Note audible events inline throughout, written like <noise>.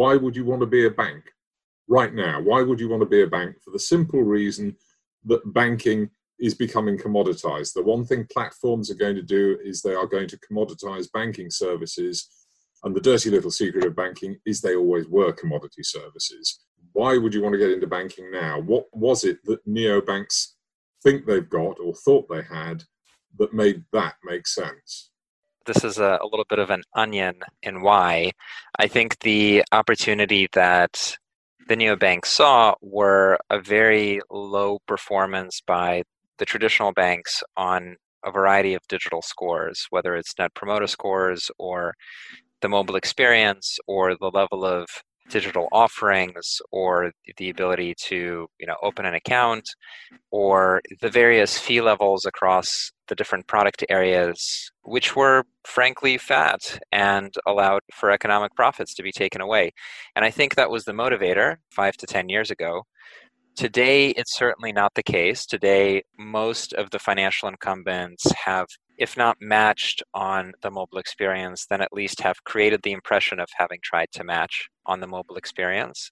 why would you want to be a bank right now? Why would you want to be a bank? For the simple reason that banking is becoming commoditized. The one thing platforms are going to do is they are going to commoditize banking services. And the dirty little secret of banking is they always were commodity services. Why would you want to get into banking now? What was it that neobanks think they've got or thought they had that made that make sense? This is a, a little bit of an onion in why. I think the opportunity that the neobanks saw were a very low performance by the traditional banks on a variety of digital scores, whether it's net promoter scores or the mobile experience or the level of digital offerings or the ability to you know open an account or the various fee levels across the different product areas which were frankly fat and allowed for economic profits to be taken away. And i think that was the motivator 5 to 10 years ago Today, it's certainly not the case. Today, most of the financial incumbents have, if not matched on the mobile experience, then at least have created the impression of having tried to match on the mobile experience.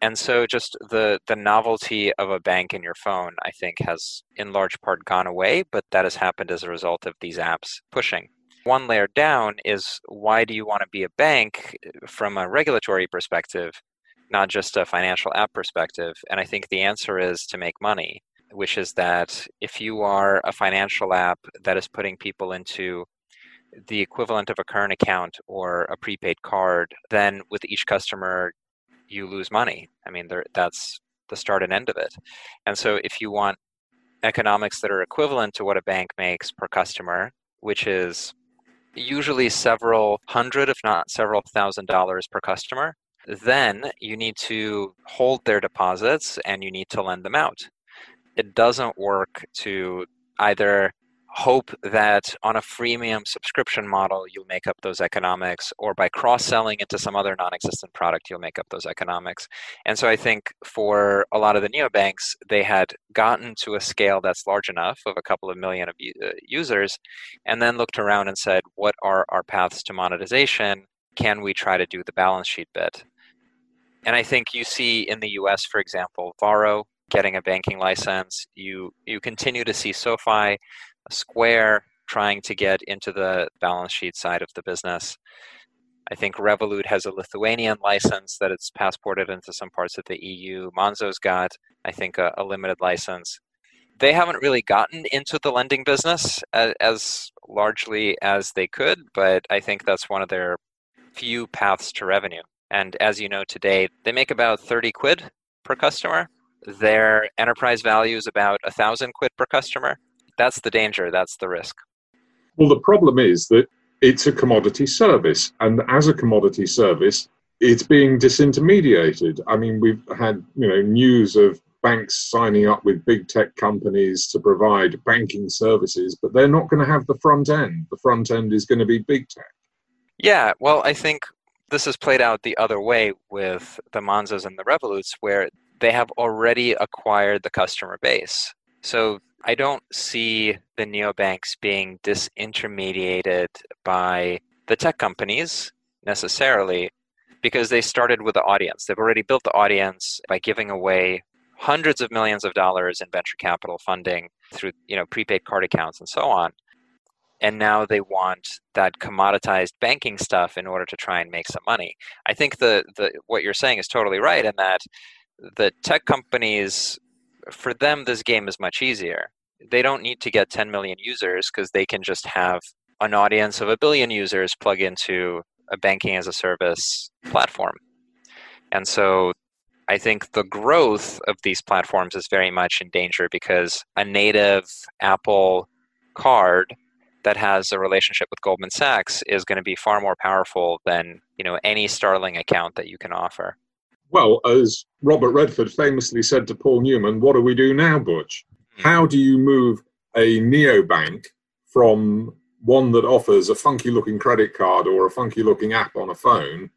And so, just the, the novelty of a bank in your phone, I think, has in large part gone away, but that has happened as a result of these apps pushing. One layer down is why do you want to be a bank eh, from a regulatory perspective? Not just a financial app perspective. And I think the answer is to make money, which is that if you are a financial app that is putting people into the equivalent of a current account or a prepaid card, then with each customer, you lose money. I mean, there, that's the start and end of it. And so if you want economics that are equivalent to what a bank makes per customer, which is usually several hundred, if not several thousand dollars per customer, then you need to hold their deposits and you need to lend them out. It doesn't work to either hope that on a freemium subscription model you'll make up those economics or by cross-selling into some other non-existent product you'll make up those economics. And so i think for a lot of the neobanks they had gotten to a scale that's large enough of a couple of million of uh, users and then looked around and said what are our paths to monetization? Can we try to do the balance sheet bit and I think you see in the US, for example, Varo getting a banking license. You you continue to see SoFi, Square trying to get into the balance sheet side of the business. I think Revolut has a Lithuanian license that it's passported into some parts of the EU. Monzo's got, I think, a, a limited license. They haven't really gotten into the lending business as, as largely as they could, but I think that's one of their few paths to revenue. And as you know today, they make about 30 quid per customer. Their enterprise value is about a thousand quid per customer. That's the danger, that's the risk. Well, the problem is that it's a commodity service, and as a commodity service, it's being disintermediated. I mean, we've had you know news of banks signing up with big tech companies to provide banking services, but they're not going to have the front end. The front end is going to be big tech. Yeah, well, I think this has played out the other way with the Monzos and the Revoluts, where they have already acquired the customer base. So I don't see the neobanks being disintermediated by the tech companies necessarily because they started with the audience. They've already built the audience by giving away hundreds of millions of dollars in venture capital funding through you know prepaid card accounts and so on and now they want that commoditized banking stuff in order to try and make some money. I think the, the what you're saying is totally right in that the tech companies for them this game is much easier. They don't need to get 10 million users because they can just have an audience of a billion users plug into a banking as a service platform. And so I think the growth of these platforms is very much in danger because a native Apple card that has a relationship with Goldman Sachs is going to be far more powerful than you know any Starling account that you can offer. Well, as Robert Redford famously said to Paul Newman, "What do we do now, Butch? Hmm. How do you move a neobank from one that offers a funky-looking credit card or a funky-looking app on a phone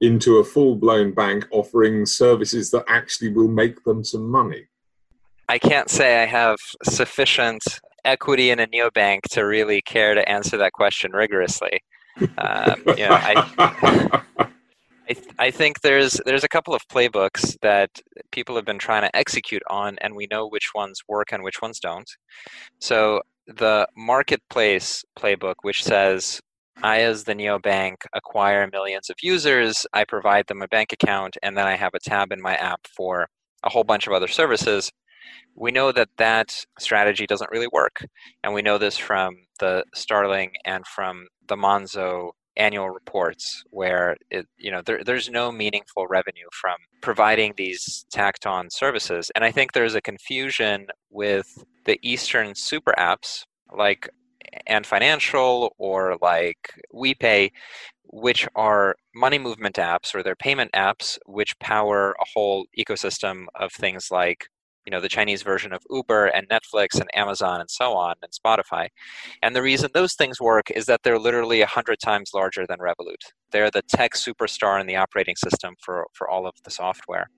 into a full-blown bank offering services that actually will make them some money?" I can't say I have sufficient equity in a neobank to really care to answer that question rigorously. Um, you know, I, <laughs> I, th- I think there's there's a couple of playbooks that people have been trying to execute on, and we know which ones work and which ones don't. So the marketplace playbook, which says I, as the neobank, acquire millions of users, I provide them a bank account, and then I have a tab in my app for a whole bunch of other services. We know that that strategy doesn't really work. And we know this from the Starling and from the Monzo annual reports where it, you know there, there's no meaningful revenue from providing these tacked on services and i think there's a confusion with the eastern super apps like Ant Financial or like WePay, which are money movement apps or they're payment apps which power a whole ecosystem of things like you know the chinese version of uber and netflix and amazon and so on and spotify. And the reason those things work is that they're literally 100 times larger than revolut. They're the tech superstar in the operating system for, for all of the software.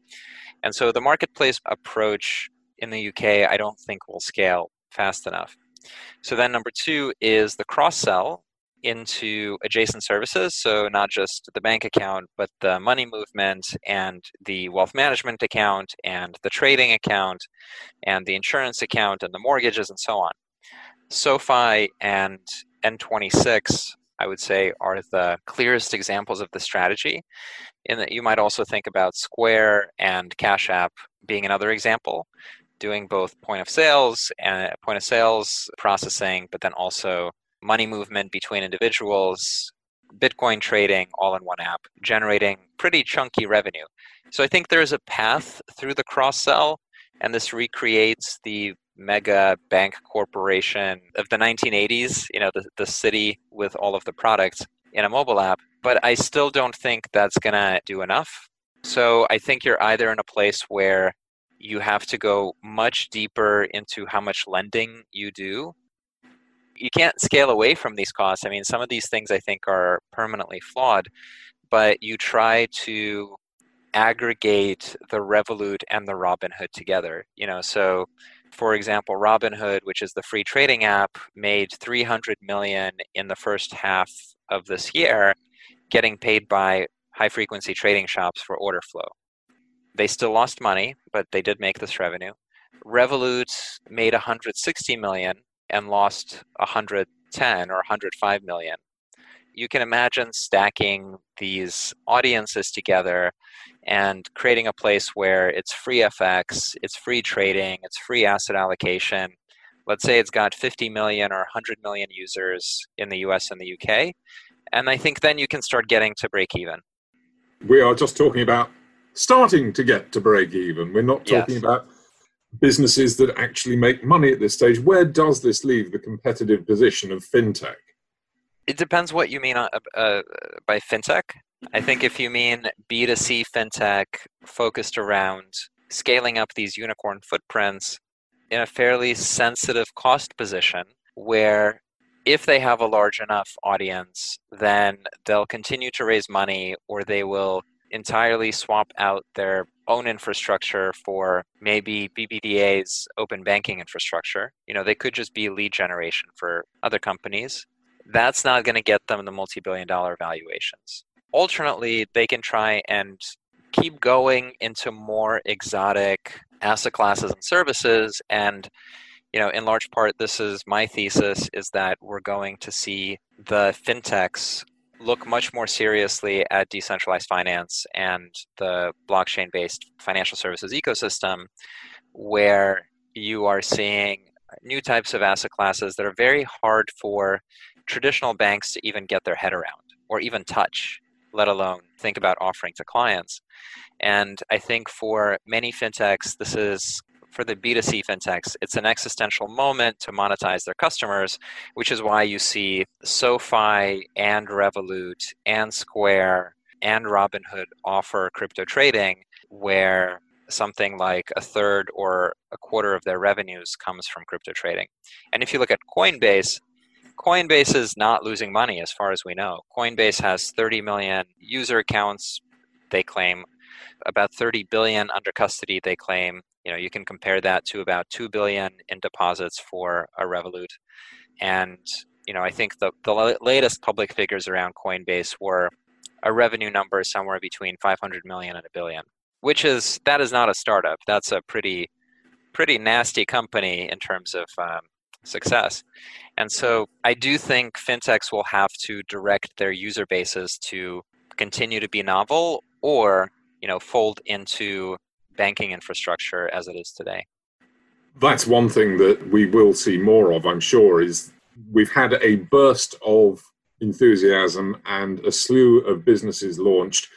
And so the marketplace approach in the uk i don't think will scale fast enough. So then number two is the cross sell into adjacent services. So not just the bank account, but the money movement and the wealth management account and the trading account and the insurance account and the mortgages and so on. SoFi and N26, I would say, are the clearest examples of the strategy. In that you might also think about Square and Cash App being another example doing both point of sales and point of sales processing, but then also money movement between individuals, Bitcoin trading all in one app, generating pretty chunky revenue. So I think there's a path through the cross sell, and this recreates the mega bank corporation of the 1980s, you know, the, the city with all of the products in a mobile app. But I still don't think that's going to do enough. So I think you're either in a place where you have to go much deeper into how much lending you do. You can't scale away from these costs. I mean, some of these things I think are permanently flawed, but you try to aggregate the Revolut and the Robinhood together. You know, so for example, Robinhood, which is the free trading app, made 300 million in the first half of this year, getting paid by high frequency trading shops for order flow. They still lost money, but they did make this revenue. Revolut made 160 million and lost 110 or 105 million. You can imagine stacking these audiences together and creating a place where it's free FX, it's free trading, it's free asset allocation. Let's say it's got 50 million or 100 million users in the US and the UK. And I think then you can start getting to break even. We are just talking about starting to get to break even. We're not talking yes. about businesses that actually make money at this stage. Where does this leave the competitive position of fintech? It depends what you mean uh, uh, by fintech. I think if you mean B2C fintech focused around scaling up these unicorn footprints in a fairly sensitive cost position where if they have a large enough audience, then they'll continue to raise money or they will entirely swap out their own infrastructure for maybe BBVA's open banking infrastructure. You know, they could just be lead generation for other companies. That's not going to get them the multi billion dollar valuations. Alternately, they can try and keep going into more exotic asset classes and services and you know in large part this is my thesis is that we're going to see the fintechs look much more seriously at decentralized finance and the blockchain based financial services ecosystem, where you are seeing new types of asset classes that are very hard for traditional banks to even get their head around or even touch, let alone think about offering to clients. And I think for many fintechs, this is for the B2C fintechs, it's an existential moment to monetize their customers, which is why you see SoFi and Revolut and Square and Robinhood offer crypto trading where something like a third or a quarter of their revenues comes from crypto trading. And if you look at Coinbase, Coinbase is not losing money as far as we know. Coinbase has 30 million user accounts, they claim, about 30 billion under custody, they claim you know you can compare that to about 2 billion in deposits for a revolut and you know i think the, the latest public figures around coinbase were a revenue number somewhere between 500 million and a billion, which is that is not a startup. That's a pretty pretty nasty company in terms of um, success. And so I do think fintechs will have to direct their user bases to continue to be novel or you know fold into banking infrastructure as it is today. That's one thing that we will see more of, I'm sure, is we've had a burst of enthusiasm and a slew of businesses launched,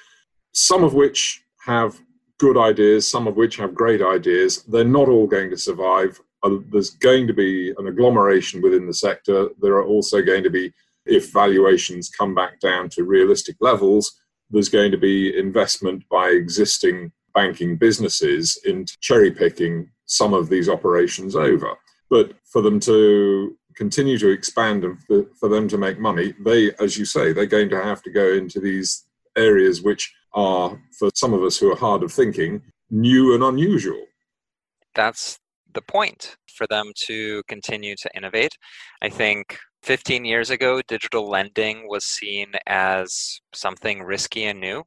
some of which have good ideas, some of which have great ideas. They're not all going to survive. Uh, there's going to be an agglomeration within the sector. There are also going to be, if valuations come back down to realistic levels, there's going to be investment by existing banking businesses in cherry picking some of these operations over. But for them to continue to expand and for, for them to make money, they, as you say, they're going to have to go into these areas which are, for some of us who are hard of thinking, new and unusual. That's the point for them to continue to innovate. I think 15 years ago, digital lending was seen as something risky and new.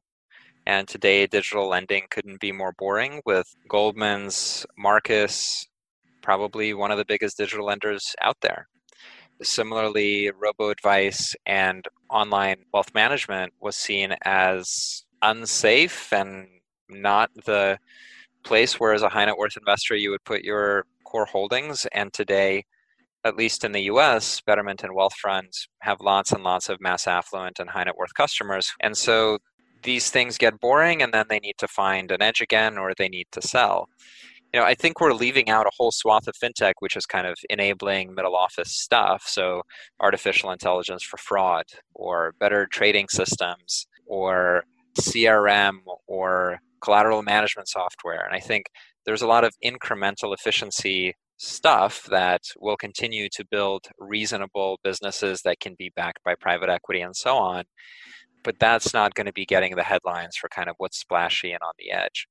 And today, digital lending couldn't be more boring with Goldman's Marcus, probably one of the biggest digital lenders out there. Similarly, robo advice and online wealth management was seen as unsafe and not the place where, as a high net worth investor, you would put your core holdings. And today, at least in the US, Betterment and Wealthfront have lots and lots of mass affluent and high net worth customers. And so these things get boring and then they need to find an edge again or they need to sell you know, I think we're leaving out a whole swath of fintech, which is kind of enabling middle office stuff. So, artificial intelligence for fraud, or better trading systems, or CRM, or collateral management software. And I think there's a lot of incremental efficiency stuff that will continue to build reasonable businesses that can be backed by private equity and so on. But that's not going to be getting the headlines for kind of what's splashy and on the edge.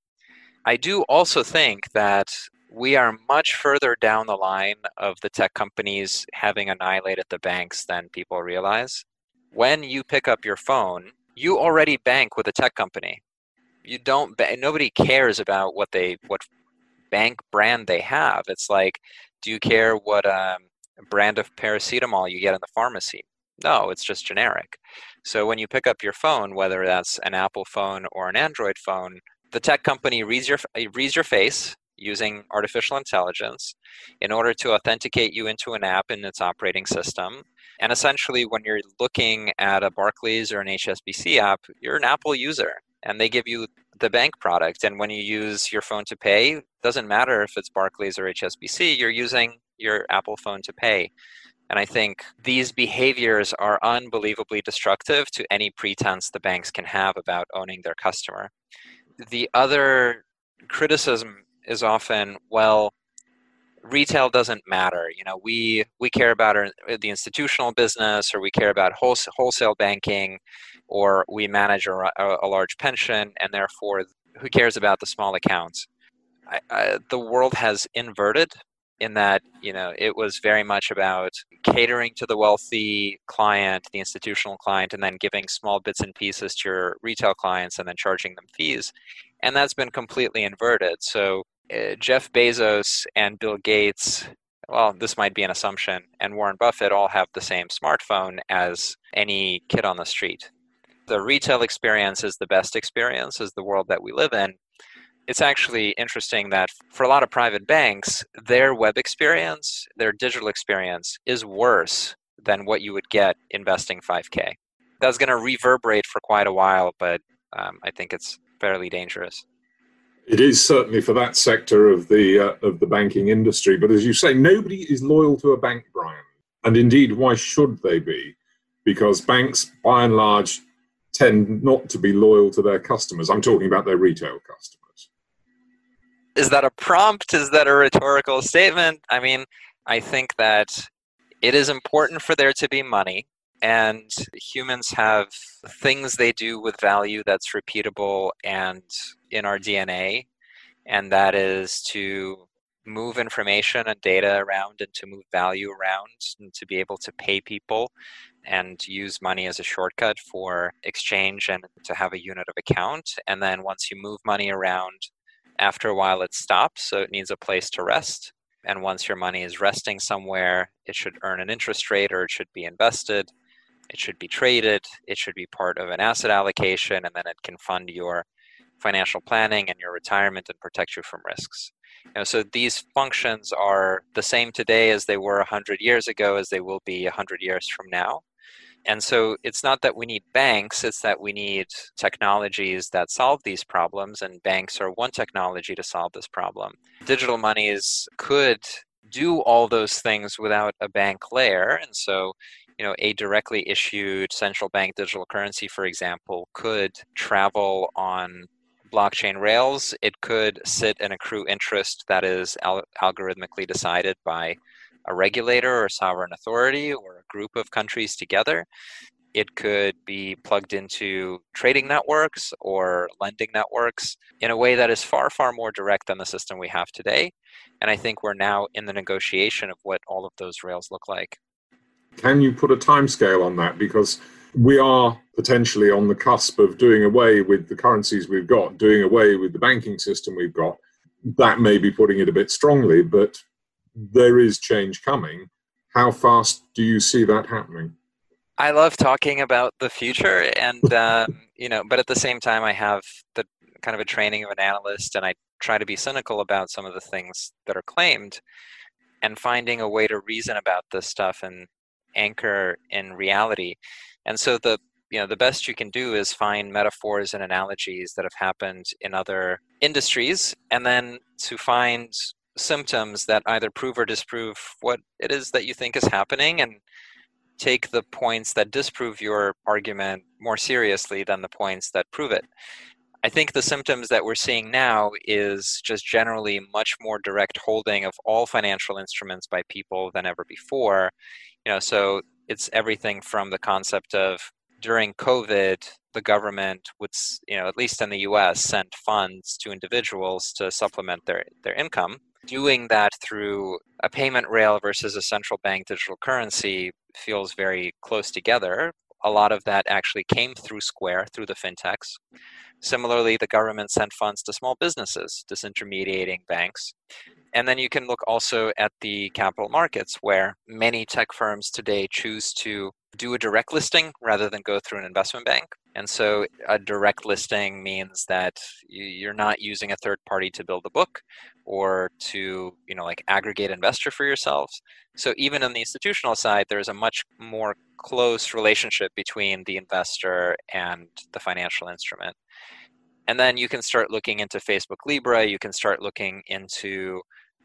I do also think that we are much further down the line of the tech companies having annihilated the banks than people realize. When you pick up your phone, you already bank with a tech company. You don't. Nobody cares about what they what bank brand they have. It's like, do you care what um, brand of paracetamol you get in the pharmacy? No, it's just generic. So when you pick up your phone, whether that's an Apple phone or an Android phone, the tech company reads your reads your face using artificial intelligence in order to authenticate you into an app in its operating system. And essentially, when you're looking at a Barclays or an HSBC app, you're an Apple user, and they give you the bank product. And when you use your phone to pay, doesn't matter if it's Barclays or HSBC, you're using your Apple phone to pay. And I think these behaviors are unbelievably destructive to any pretense the banks can have about owning their customer the other criticism is often, well, retail doesn't matter. You know, we we care about our, the institutional business, or we care about wholesale, wholesale banking, or we manage a, a, large pension, and therefore, who cares about the small accounts? I, I, the world has inverted in that you know it was very much about catering to the wealthy client the institutional client and then giving small bits and pieces to your retail clients and then charging them fees and that's been completely inverted so uh, jeff bezos and bill gates well this might be an assumption and warren buffett all have the same smartphone as any kid on the street the retail experience is the best experience is the world that we live in it's actually interesting that for a lot of private banks, their web experience, their digital experience is worse than what you would get investing 5K. That's going to reverberate for quite a while, but um, I think it's fairly dangerous. It is certainly for that sector of the uh, of the banking industry, but as you say, nobody is loyal to a bank, Brian, and indeed, why should they be? Because banks, by and large, tend not to be loyal to their customers. I'm talking about their retail customers. Is that a prompt? Is that a rhetorical statement? I mean, I think that it is important for there to be money, and humans have things they do with value that's repeatable and in our DNA, and that is to move information and data around and to move value around and to be able to pay people and use money as a shortcut for exchange and to have a unit of account. And then once you move money around, after a while it stops, so it needs a place to rest. And once your money is resting somewhere, it should earn an interest rate or it should be invested. It should be traded. It should be part of an asset allocation, and then it can fund your financial planning and your retirement and protect you from risks. You know, so these functions are the same today as they were 100 years ago, as they will be 100 years from now. And so it's not that we need banks, it's that we need technologies that solve these problems, and banks are one technology to solve this problem. Digital monies could do all those things without a bank layer. And so, you know, a directly issued central bank digital currency, for example, could travel on blockchain rails. It could sit and accrue interest that is al- algorithmically decided by a regulator or sovereign authority or a group of countries together. It could be plugged into trading networks or lending networks in a way that is far, far more direct than the system we have today. And I think we're now in the negotiation of what all of those rails look like. Can you put a timescale on that? Because we are potentially on the cusp of doing away with the currencies we've got, doing away with the banking system we've got. That may be putting it a bit strongly, but there is change coming. How fast do you see that happening? I love talking about the future, and <laughs> um, you know, but at the same time, I have the kind of a training of an analyst, and I try to be cynical about some of the things that are claimed, and finding a way to reason about this stuff and anchor in reality. And so the you know the best you can do is find metaphors and analogies that have happened in other industries, and then to find symptoms that either prove or disprove what it is that you think is happening and take the points that disprove your argument more seriously than the points that prove it. I think the symptoms that we're seeing now is just generally much more direct holding of all financial instruments by people than ever before. You know, so it's everything from the concept of during COVID, the government would, you know, at least in the U.S., send funds to individuals to supplement their their income doing that through a payment rail versus a central bank digital currency feels very close together. A lot of that actually came through Square, through the fintechs. Similarly, the government sent funds to small businesses, disintermediating banks. And then you can look also at the capital markets, where many tech firms today choose to do a direct listing rather than go through an investment bank. And so a direct listing means that you're not using a third party to build a book or to, you know, like aggregate investor for yourselves. So even on the institutional side, there's a much more close relationship between the investor and the financial instrument. And then you can start looking into Facebook Libra, you can start looking into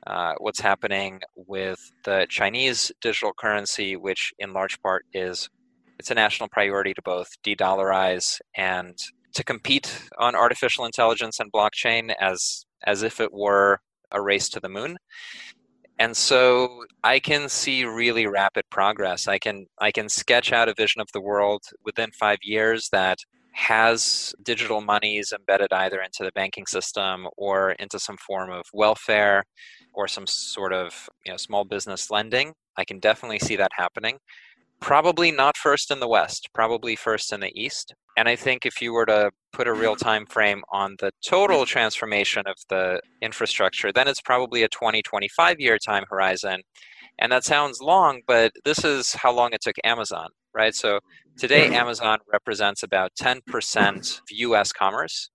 uh, what's happening with the Chinese digital currency, which in large part is it's a national priority to both de-dollarize and to compete on artificial intelligence and blockchain as as if it were a race to the moon. And so I can see really rapid progress. I can I can sketch out a vision of the world within 5 years that has digital monies embedded either into the banking system or into some form of welfare or some sort of you know small business lending. I can definitely see that happening. Probably not first in the West, probably first in the East. And I think if you were to put a real time frame on the total transformation of the infrastructure, then it's probably a 20, 25 year time horizon. And that sounds long, but this is how long it took Amazon, right? So today, Amazon represents about 10% of US commerce.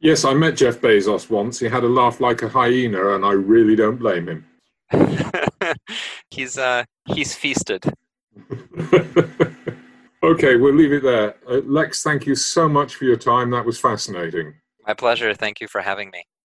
Yes, I met Jeff Bezos once. He had a laugh like a hyena, and I really don't blame him. <laughs> he's uh, he's feasted. <laughs> okay, we'll leave it there. Uh, Lex, thank you so much for your time. That was fascinating. My pleasure. Thank you for having me.